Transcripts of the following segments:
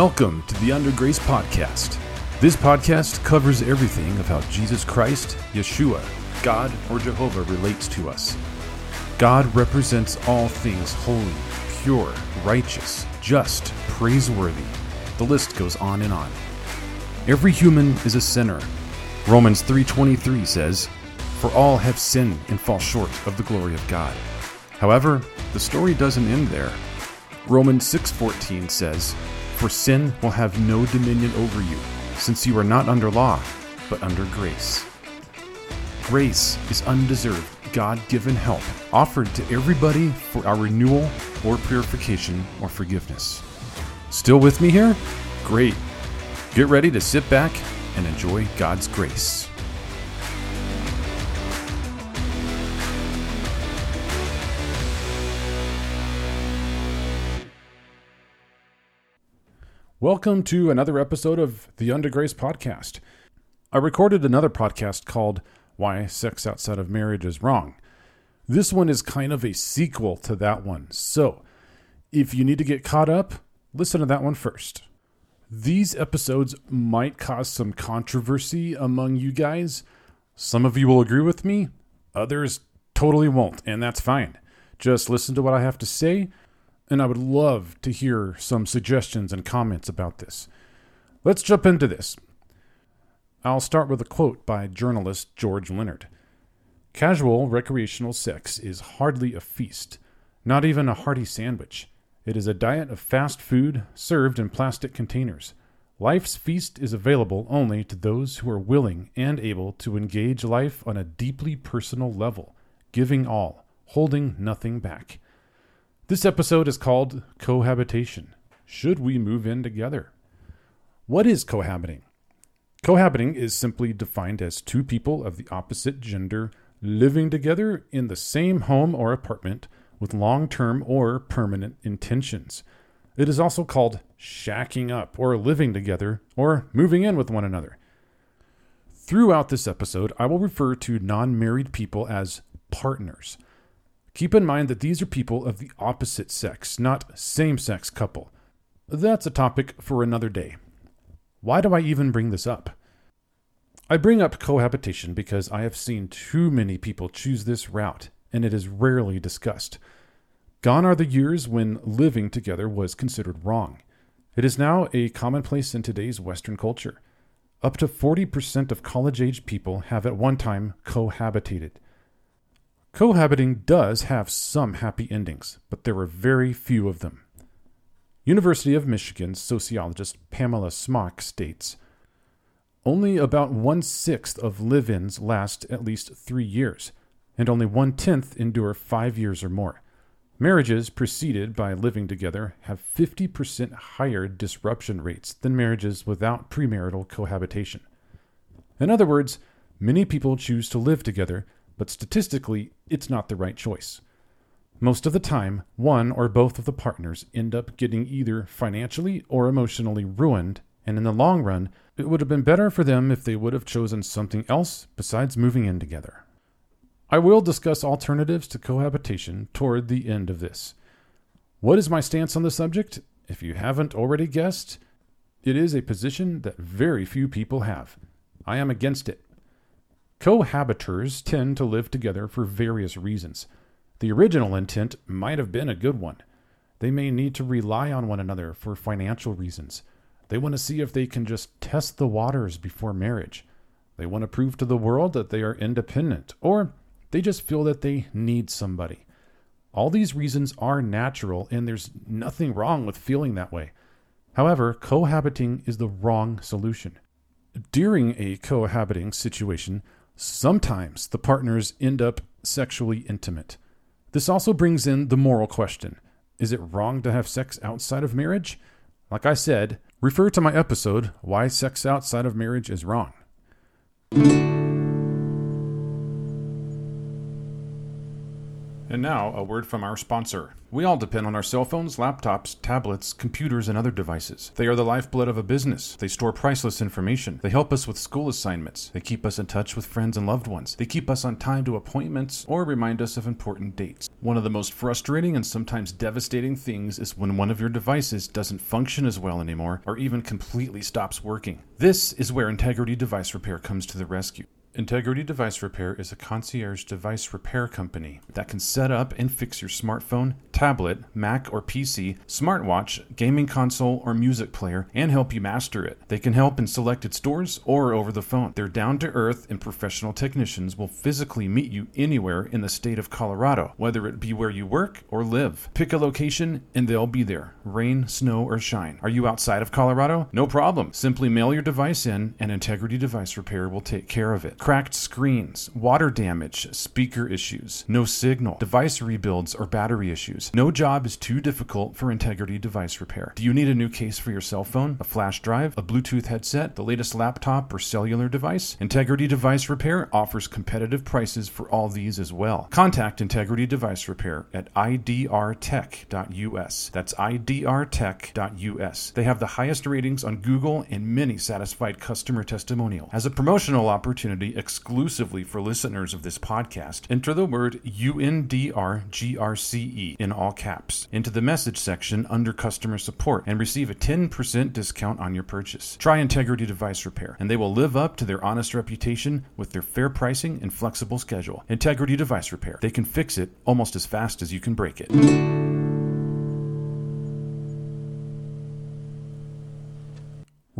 Welcome to the Under Grace Podcast. This podcast covers everything of how Jesus Christ, Yeshua, God, or Jehovah relates to us. God represents all things holy, pure, righteous, just, praiseworthy. The list goes on and on. Every human is a sinner. Romans 3:23 says, "For all have sinned and fall short of the glory of God." However, the story doesn't end there. Romans 6:14 says, "For sin will have no dominion over you, since you are not under law, but under grace." Grace is undeserved, God-given help offered to everybody for our renewal or purification or forgiveness. Still with me here? Great. Get ready to sit back and enjoy God's grace. Welcome to another episode of the Under Grace podcast. I recorded another podcast called Why Sex Outside of Marriage is Wrong. This one is kind of a sequel to that one. So, if you need to get caught up, listen to that one first. These episodes might cause some controversy among you guys. Some of you will agree with me, others totally won't, and that's fine. Just listen to what I have to say, and I would love to hear some suggestions and comments about this. Let's jump into this. I'll start with a quote by journalist George Leonard Casual recreational sex is hardly a feast, not even a hearty sandwich. It is a diet of fast food served in plastic containers. Life's feast is available only to those who are willing and able to engage life on a deeply personal level, giving all, holding nothing back. This episode is called Cohabitation. Should we move in together? What is cohabiting? Cohabiting is simply defined as two people of the opposite gender living together in the same home or apartment with long term or permanent intentions. It is also called shacking up or living together or moving in with one another. Throughout this episode, I will refer to non married people as partners. Keep in mind that these are people of the opposite sex, not same sex couple. That's a topic for another day. Why do I even bring this up? I bring up cohabitation because I have seen too many people choose this route, and it is rarely discussed. Gone are the years when living together was considered wrong. It is now a commonplace in today's Western culture. Up to 40% of college age people have at one time cohabitated. Cohabiting does have some happy endings, but there are very few of them. University of Michigan sociologist Pamela Smock states Only about one sixth of live ins last at least three years, and only one tenth endure five years or more. Marriages preceded by living together have 50% higher disruption rates than marriages without premarital cohabitation. In other words, many people choose to live together but statistically, it's not the right choice. Most of the time, one or both of the partners end up getting either financially or emotionally ruined, and in the long run, it would have been better for them if they would have chosen something else besides moving in together. I will discuss alternatives to cohabitation toward the end of this. What is my stance on the subject? If you haven't already guessed, it is a position that very few people have. I am against it. Cohabitors tend to live together for various reasons. The original intent might have been a good one. They may need to rely on one another for financial reasons. They want to see if they can just test the waters before marriage. They want to prove to the world that they are independent, or they just feel that they need somebody. All these reasons are natural, and there's nothing wrong with feeling that way. However, cohabiting is the wrong solution. During a cohabiting situation, Sometimes the partners end up sexually intimate. This also brings in the moral question Is it wrong to have sex outside of marriage? Like I said, refer to my episode, Why Sex Outside of Marriage is Wrong. And now, a word from our sponsor. We all depend on our cell phones, laptops, tablets, computers, and other devices. They are the lifeblood of a business. They store priceless information. They help us with school assignments. They keep us in touch with friends and loved ones. They keep us on time to appointments or remind us of important dates. One of the most frustrating and sometimes devastating things is when one of your devices doesn't function as well anymore or even completely stops working. This is where Integrity Device Repair comes to the rescue. Integrity Device Repair is a concierge device repair company that can set up and fix your smartphone, tablet, Mac or PC, smartwatch, gaming console, or music player and help you master it. They can help in selected stores or over the phone. Their down to earth and professional technicians will physically meet you anywhere in the state of Colorado, whether it be where you work or live. Pick a location and they'll be there, rain, snow, or shine. Are you outside of Colorado? No problem. Simply mail your device in and Integrity Device Repair will take care of it cracked screens, water damage, speaker issues, no signal, device rebuilds, or battery issues. No job is too difficult for Integrity Device Repair. Do you need a new case for your cell phone, a flash drive, a Bluetooth headset, the latest laptop or cellular device? Integrity Device Repair offers competitive prices for all these as well. Contact Integrity Device Repair at idrtech.us. That's idrtech.us. They have the highest ratings on Google and many satisfied customer testimonial. As a promotional opportunity, exclusively for listeners of this podcast, enter the word UNDRGRCE in all caps into the message section under customer support and receive a 10% discount on your purchase. Try Integrity Device Repair, and they will live up to their honest reputation with their fair pricing and flexible schedule. Integrity Device Repair. They can fix it almost as fast as you can break it.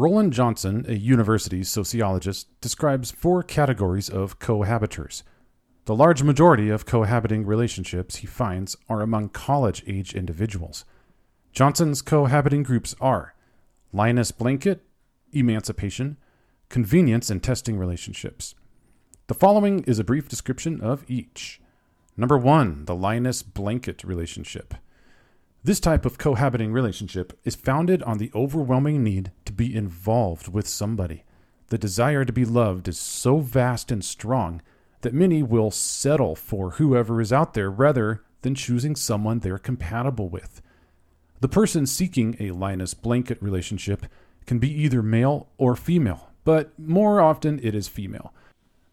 Roland Johnson, a university sociologist, describes four categories of cohabitors. The large majority of cohabiting relationships he finds are among college age individuals. Johnson's cohabiting groups are Linus Blanket, emancipation, convenience and testing relationships. The following is a brief description of each. Number one, the Linus Blanket relationship. This type of cohabiting relationship is founded on the overwhelming need to be involved with somebody. The desire to be loved is so vast and strong that many will settle for whoever is out there rather than choosing someone they're compatible with. The person seeking a Linus blanket relationship can be either male or female, but more often it is female.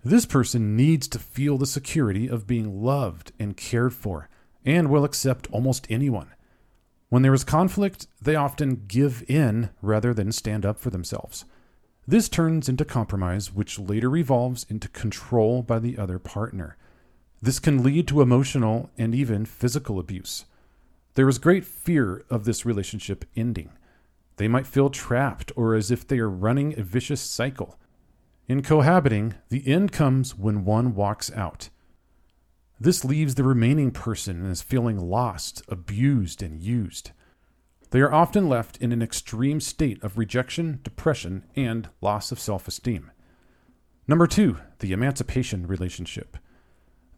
This person needs to feel the security of being loved and cared for and will accept almost anyone. When there is conflict, they often give in rather than stand up for themselves. This turns into compromise, which later evolves into control by the other partner. This can lead to emotional and even physical abuse. There is great fear of this relationship ending. They might feel trapped or as if they are running a vicious cycle. In cohabiting, the end comes when one walks out. This leaves the remaining person as feeling lost, abused, and used. They are often left in an extreme state of rejection, depression, and loss of self esteem. Number two, the emancipation relationship.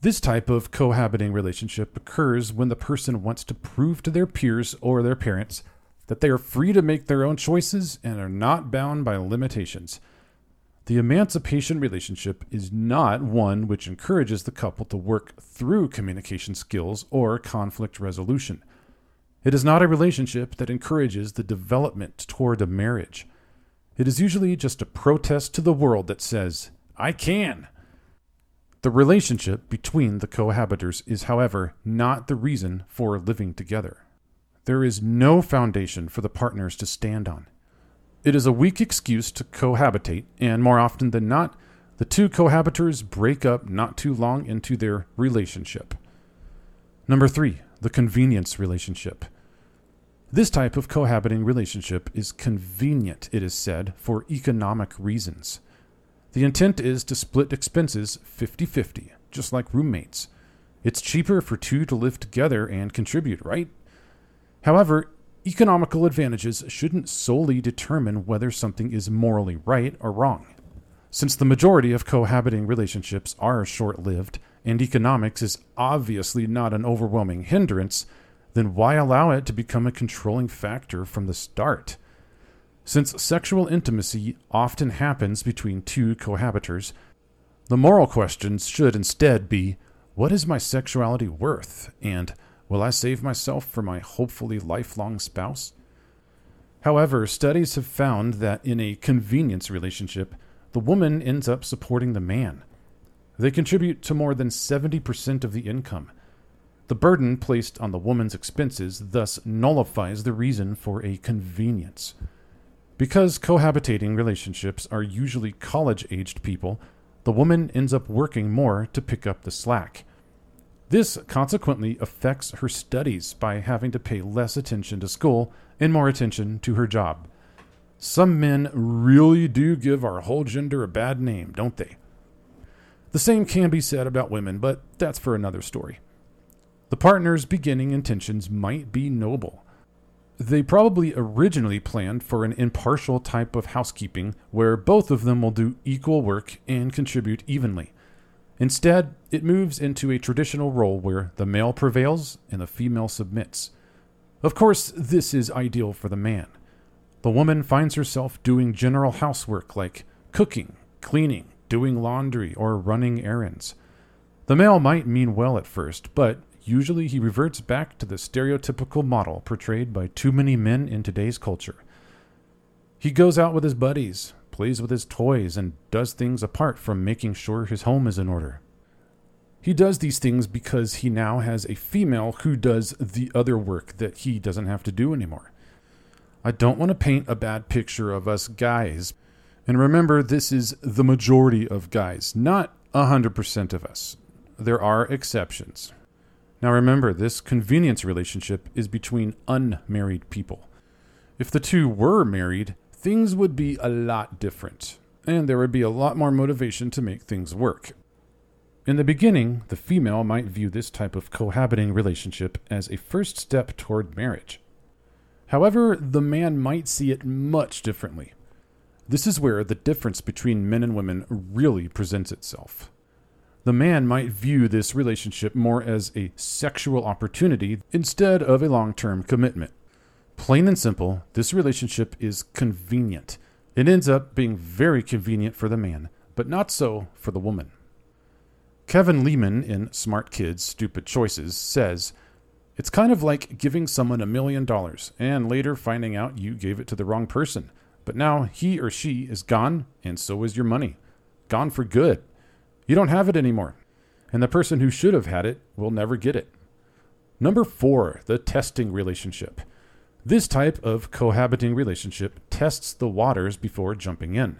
This type of cohabiting relationship occurs when the person wants to prove to their peers or their parents that they are free to make their own choices and are not bound by limitations. The emancipation relationship is not one which encourages the couple to work through communication skills or conflict resolution. It is not a relationship that encourages the development toward a marriage. It is usually just a protest to the world that says, I can. The relationship between the cohabitors is, however, not the reason for living together. There is no foundation for the partners to stand on. It is a weak excuse to cohabitate, and more often than not, the two cohabitors break up not too long into their relationship. Number three, the convenience relationship. This type of cohabiting relationship is convenient, it is said, for economic reasons. The intent is to split expenses 50 50, just like roommates. It's cheaper for two to live together and contribute, right? However, Economical advantages shouldn't solely determine whether something is morally right or wrong. Since the majority of cohabiting relationships are short lived, and economics is obviously not an overwhelming hindrance, then why allow it to become a controlling factor from the start? Since sexual intimacy often happens between two cohabitors, the moral questions should instead be what is my sexuality worth? And will I save myself for my hopefully lifelong spouse? However, studies have found that in a convenience relationship, the woman ends up supporting the man. They contribute to more than 70% of the income. The burden placed on the woman's expenses thus nullifies the reason for a convenience. Because cohabitating relationships are usually college aged people, the woman ends up working more to pick up the slack. This consequently affects her studies by having to pay less attention to school and more attention to her job. Some men really do give our whole gender a bad name, don't they? The same can be said about women, but that's for another story. The partner's beginning intentions might be noble. They probably originally planned for an impartial type of housekeeping where both of them will do equal work and contribute evenly. Instead, it moves into a traditional role where the male prevails and the female submits. Of course, this is ideal for the man. The woman finds herself doing general housework like cooking, cleaning, doing laundry, or running errands. The male might mean well at first, but usually he reverts back to the stereotypical model portrayed by too many men in today's culture. He goes out with his buddies, plays with his toys, and does things apart from making sure his home is in order. He does these things because he now has a female who does the other work that he doesn't have to do anymore. I don't want to paint a bad picture of us guys. And remember, this is the majority of guys, not 100% of us. There are exceptions. Now remember, this convenience relationship is between unmarried people. If the two were married, things would be a lot different, and there would be a lot more motivation to make things work. In the beginning, the female might view this type of cohabiting relationship as a first step toward marriage. However, the man might see it much differently. This is where the difference between men and women really presents itself. The man might view this relationship more as a sexual opportunity instead of a long term commitment. Plain and simple, this relationship is convenient. It ends up being very convenient for the man, but not so for the woman. Kevin Leman in Smart Kids, Stupid Choices says, It's kind of like giving someone a million dollars and later finding out you gave it to the wrong person. But now he or she is gone, and so is your money. Gone for good. You don't have it anymore. And the person who should have had it will never get it. Number four, the testing relationship. This type of cohabiting relationship tests the waters before jumping in.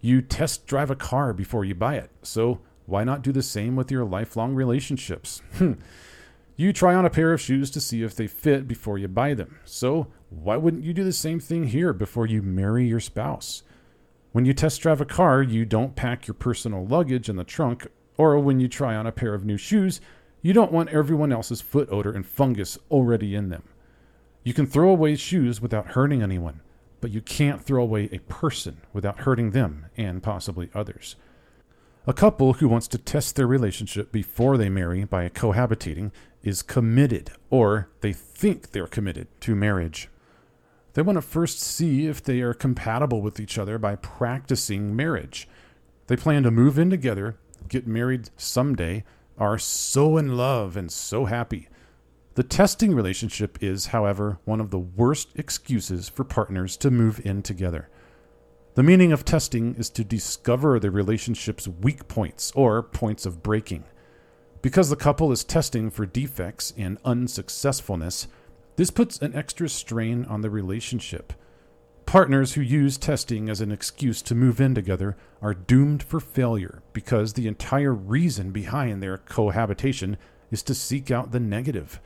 You test drive a car before you buy it, so why not do the same with your lifelong relationships? Hmm. you try on a pair of shoes to see if they fit before you buy them, so why wouldn't you do the same thing here before you marry your spouse? When you test drive a car, you don't pack your personal luggage in the trunk, or when you try on a pair of new shoes, you don't want everyone else's foot odor and fungus already in them. You can throw away shoes without hurting anyone, but you can't throw away a person without hurting them and possibly others. A couple who wants to test their relationship before they marry by cohabitating is committed, or they think they're committed to marriage. They want to first see if they are compatible with each other by practicing marriage. They plan to move in together, get married someday, are so in love and so happy. The testing relationship is, however, one of the worst excuses for partners to move in together. The meaning of testing is to discover the relationship's weak points or points of breaking. Because the couple is testing for defects and unsuccessfulness, this puts an extra strain on the relationship. Partners who use testing as an excuse to move in together are doomed for failure because the entire reason behind their cohabitation is to seek out the negative.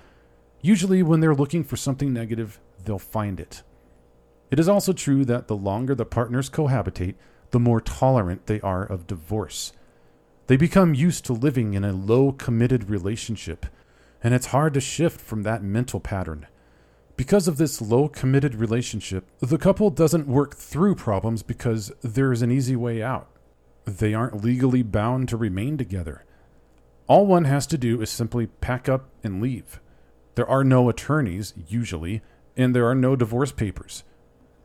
Usually, when they're looking for something negative, they'll find it. It is also true that the longer the partners cohabitate, the more tolerant they are of divorce. They become used to living in a low committed relationship, and it's hard to shift from that mental pattern. Because of this low committed relationship, the couple doesn't work through problems because there is an easy way out. They aren't legally bound to remain together. All one has to do is simply pack up and leave. There are no attorneys, usually, and there are no divorce papers.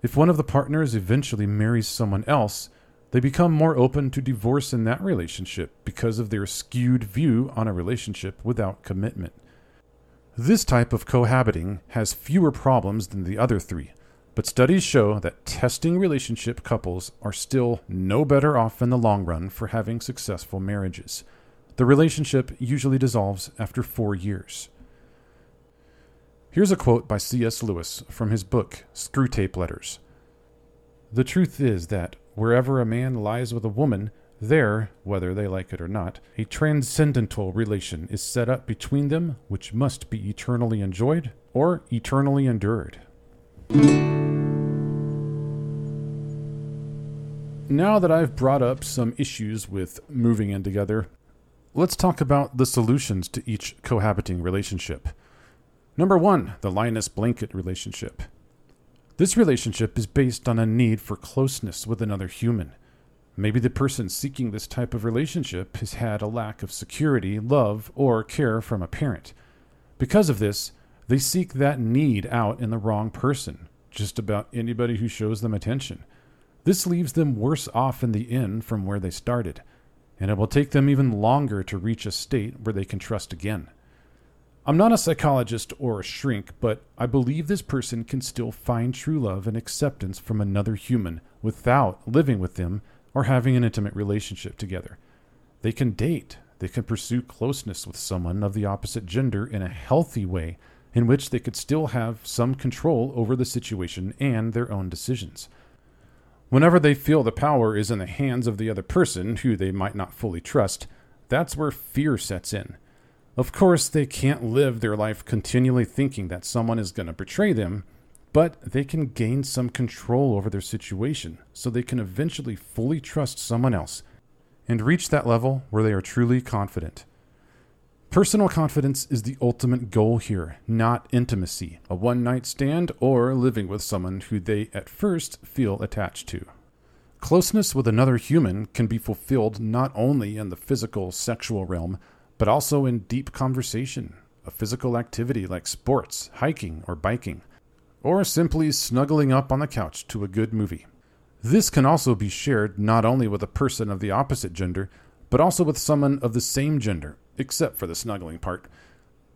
If one of the partners eventually marries someone else, they become more open to divorce in that relationship because of their skewed view on a relationship without commitment. This type of cohabiting has fewer problems than the other three, but studies show that testing relationship couples are still no better off in the long run for having successful marriages. The relationship usually dissolves after four years. Here's a quote by C.S. Lewis from his book, Screwtape Letters. The truth is that wherever a man lies with a woman, there, whether they like it or not, a transcendental relation is set up between them which must be eternally enjoyed or eternally endured. Now that I've brought up some issues with moving in together, let's talk about the solutions to each cohabiting relationship. Number one, the Linus blanket relationship. This relationship is based on a need for closeness with another human. Maybe the person seeking this type of relationship has had a lack of security, love, or care from a parent. Because of this, they seek that need out in the wrong person, just about anybody who shows them attention. This leaves them worse off in the end from where they started, and it will take them even longer to reach a state where they can trust again. I'm not a psychologist or a shrink, but I believe this person can still find true love and acceptance from another human without living with them or having an intimate relationship together. They can date, they can pursue closeness with someone of the opposite gender in a healthy way in which they could still have some control over the situation and their own decisions. Whenever they feel the power is in the hands of the other person, who they might not fully trust, that's where fear sets in. Of course, they can't live their life continually thinking that someone is going to betray them, but they can gain some control over their situation so they can eventually fully trust someone else and reach that level where they are truly confident. Personal confidence is the ultimate goal here, not intimacy, a one night stand, or living with someone who they at first feel attached to. Closeness with another human can be fulfilled not only in the physical, sexual realm, but also in deep conversation, a physical activity like sports, hiking, or biking, or simply snuggling up on the couch to a good movie. This can also be shared not only with a person of the opposite gender, but also with someone of the same gender, except for the snuggling part.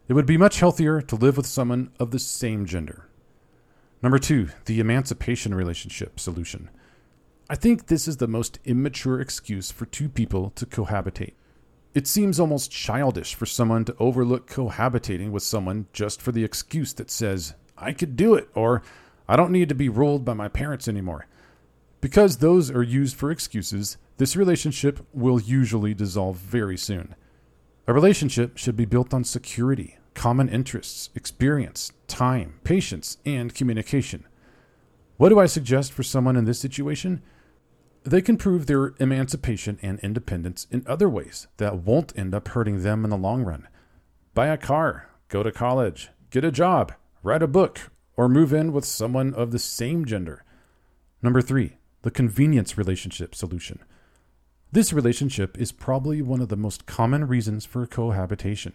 It would be much healthier to live with someone of the same gender. Number two, the emancipation relationship solution. I think this is the most immature excuse for two people to cohabitate. It seems almost childish for someone to overlook cohabitating with someone just for the excuse that says, I could do it, or I don't need to be ruled by my parents anymore. Because those are used for excuses, this relationship will usually dissolve very soon. A relationship should be built on security, common interests, experience, time, patience, and communication. What do I suggest for someone in this situation? They can prove their emancipation and independence in other ways that won't end up hurting them in the long run. Buy a car, go to college, get a job, write a book, or move in with someone of the same gender. Number three, the convenience relationship solution. This relationship is probably one of the most common reasons for cohabitation.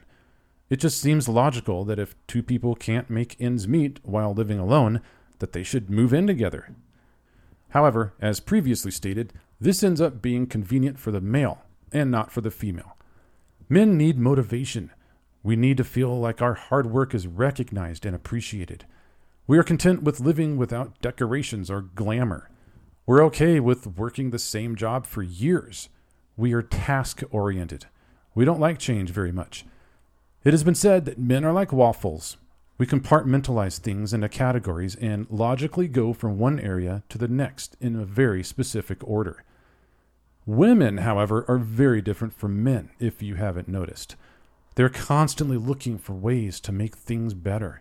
It just seems logical that if two people can't make ends meet while living alone, that they should move in together. However, as previously stated, this ends up being convenient for the male and not for the female. Men need motivation. We need to feel like our hard work is recognized and appreciated. We are content with living without decorations or glamour. We're okay with working the same job for years. We are task oriented. We don't like change very much. It has been said that men are like waffles. We compartmentalize things into categories and logically go from one area to the next in a very specific order. Women, however, are very different from men, if you haven't noticed. They're constantly looking for ways to make things better.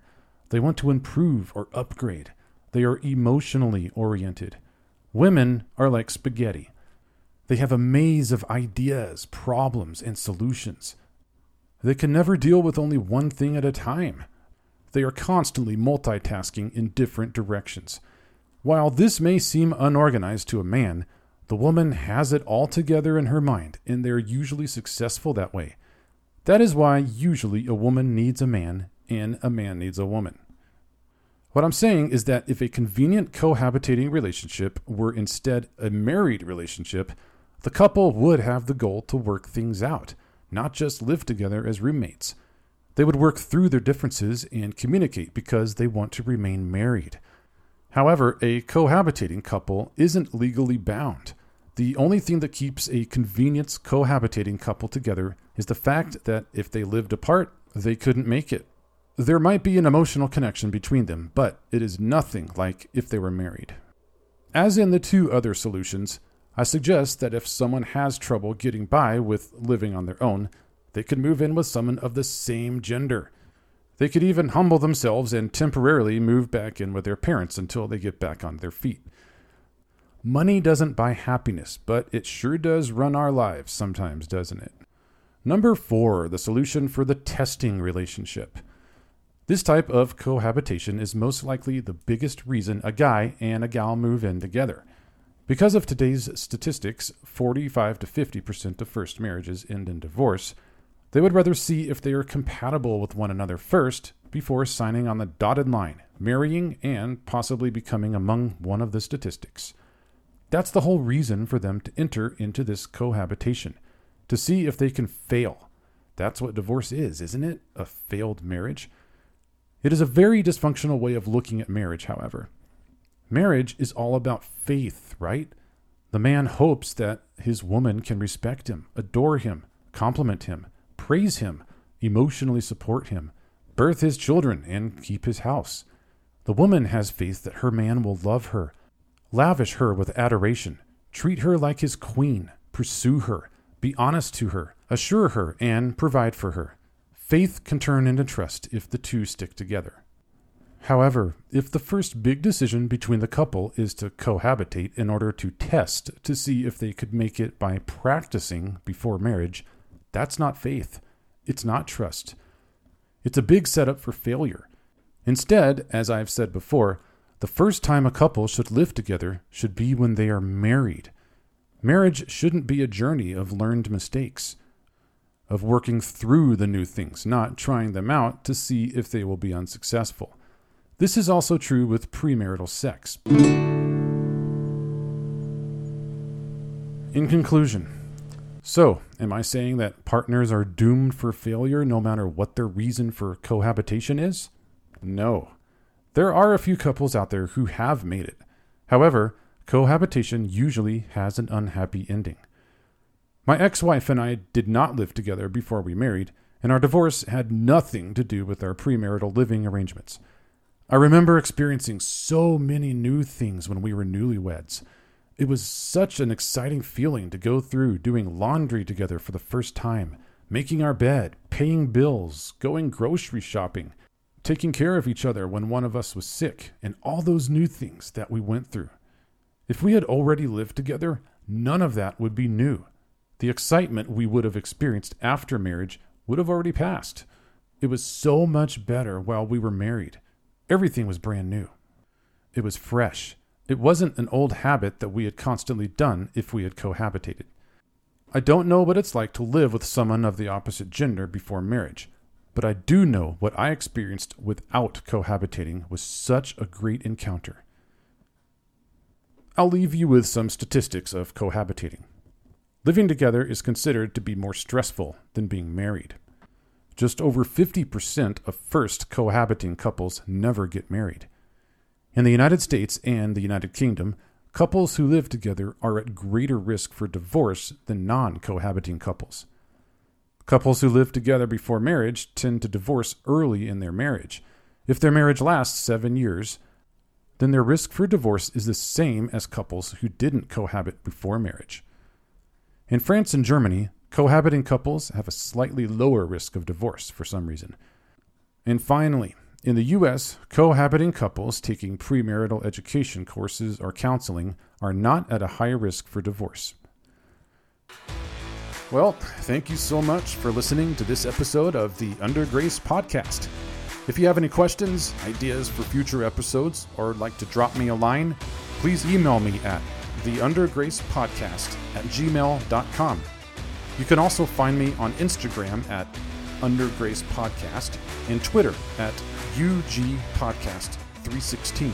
They want to improve or upgrade. They are emotionally oriented. Women are like spaghetti. They have a maze of ideas, problems, and solutions. They can never deal with only one thing at a time. They are constantly multitasking in different directions. While this may seem unorganized to a man, the woman has it all together in her mind, and they're usually successful that way. That is why usually a woman needs a man and a man needs a woman. What I'm saying is that if a convenient cohabitating relationship were instead a married relationship, the couple would have the goal to work things out, not just live together as roommates. They would work through their differences and communicate because they want to remain married. However, a cohabitating couple isn't legally bound. The only thing that keeps a convenience cohabitating couple together is the fact that if they lived apart, they couldn't make it. There might be an emotional connection between them, but it is nothing like if they were married. As in the two other solutions, I suggest that if someone has trouble getting by with living on their own, they could move in with someone of the same gender. They could even humble themselves and temporarily move back in with their parents until they get back on their feet. Money doesn't buy happiness, but it sure does run our lives sometimes, doesn't it? Number four, the solution for the testing relationship. This type of cohabitation is most likely the biggest reason a guy and a gal move in together. Because of today's statistics, 45 to 50% of first marriages end in divorce. They would rather see if they are compatible with one another first before signing on the dotted line, marrying, and possibly becoming among one of the statistics. That's the whole reason for them to enter into this cohabitation, to see if they can fail. That's what divorce is, isn't it? A failed marriage. It is a very dysfunctional way of looking at marriage, however. Marriage is all about faith, right? The man hopes that his woman can respect him, adore him, compliment him, praise him, emotionally support him, birth his children, and keep his house. The woman has faith that her man will love her, lavish her with adoration, treat her like his queen, pursue her, be honest to her, assure her, and provide for her. Faith can turn into trust if the two stick together. However, if the first big decision between the couple is to cohabitate in order to test to see if they could make it by practicing before marriage, that's not faith. It's not trust. It's a big setup for failure. Instead, as I've said before, the first time a couple should live together should be when they are married. Marriage shouldn't be a journey of learned mistakes of working through the new things, not trying them out to see if they will be unsuccessful. This is also true with premarital sex. In conclusion, so am I saying that partners are doomed for failure no matter what their reason for cohabitation is? No. There are a few couples out there who have made it. However, cohabitation usually has an unhappy ending. My ex wife and I did not live together before we married, and our divorce had nothing to do with our premarital living arrangements. I remember experiencing so many new things when we were newlyweds. It was such an exciting feeling to go through doing laundry together for the first time, making our bed, paying bills, going grocery shopping, taking care of each other when one of us was sick, and all those new things that we went through. If we had already lived together, none of that would be new. The excitement we would have experienced after marriage would have already passed. It was so much better while we were married. Everything was brand new. It was fresh. It wasn't an old habit that we had constantly done if we had cohabitated. I don't know what it's like to live with someone of the opposite gender before marriage, but I do know what I experienced without cohabitating was such a great encounter. I'll leave you with some statistics of cohabitating. Living together is considered to be more stressful than being married. Just over 50% of first cohabiting couples never get married. In the United States and the United Kingdom, couples who live together are at greater risk for divorce than non cohabiting couples. Couples who live together before marriage tend to divorce early in their marriage. If their marriage lasts seven years, then their risk for divorce is the same as couples who didn't cohabit before marriage. In France and Germany, cohabiting couples have a slightly lower risk of divorce for some reason. And finally, in the US, cohabiting couples taking premarital education courses or counseling are not at a high risk for divorce. Well, thank you so much for listening to this episode of the Under Grace podcast. If you have any questions, ideas for future episodes, or like to drop me a line, please email me at the Under Grace Podcast at gmail.com. You can also find me on Instagram at undergracepodcast and Twitter at UG Podcast 3:16.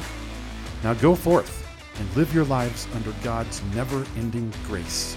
Now go forth and live your lives under God's never-ending grace.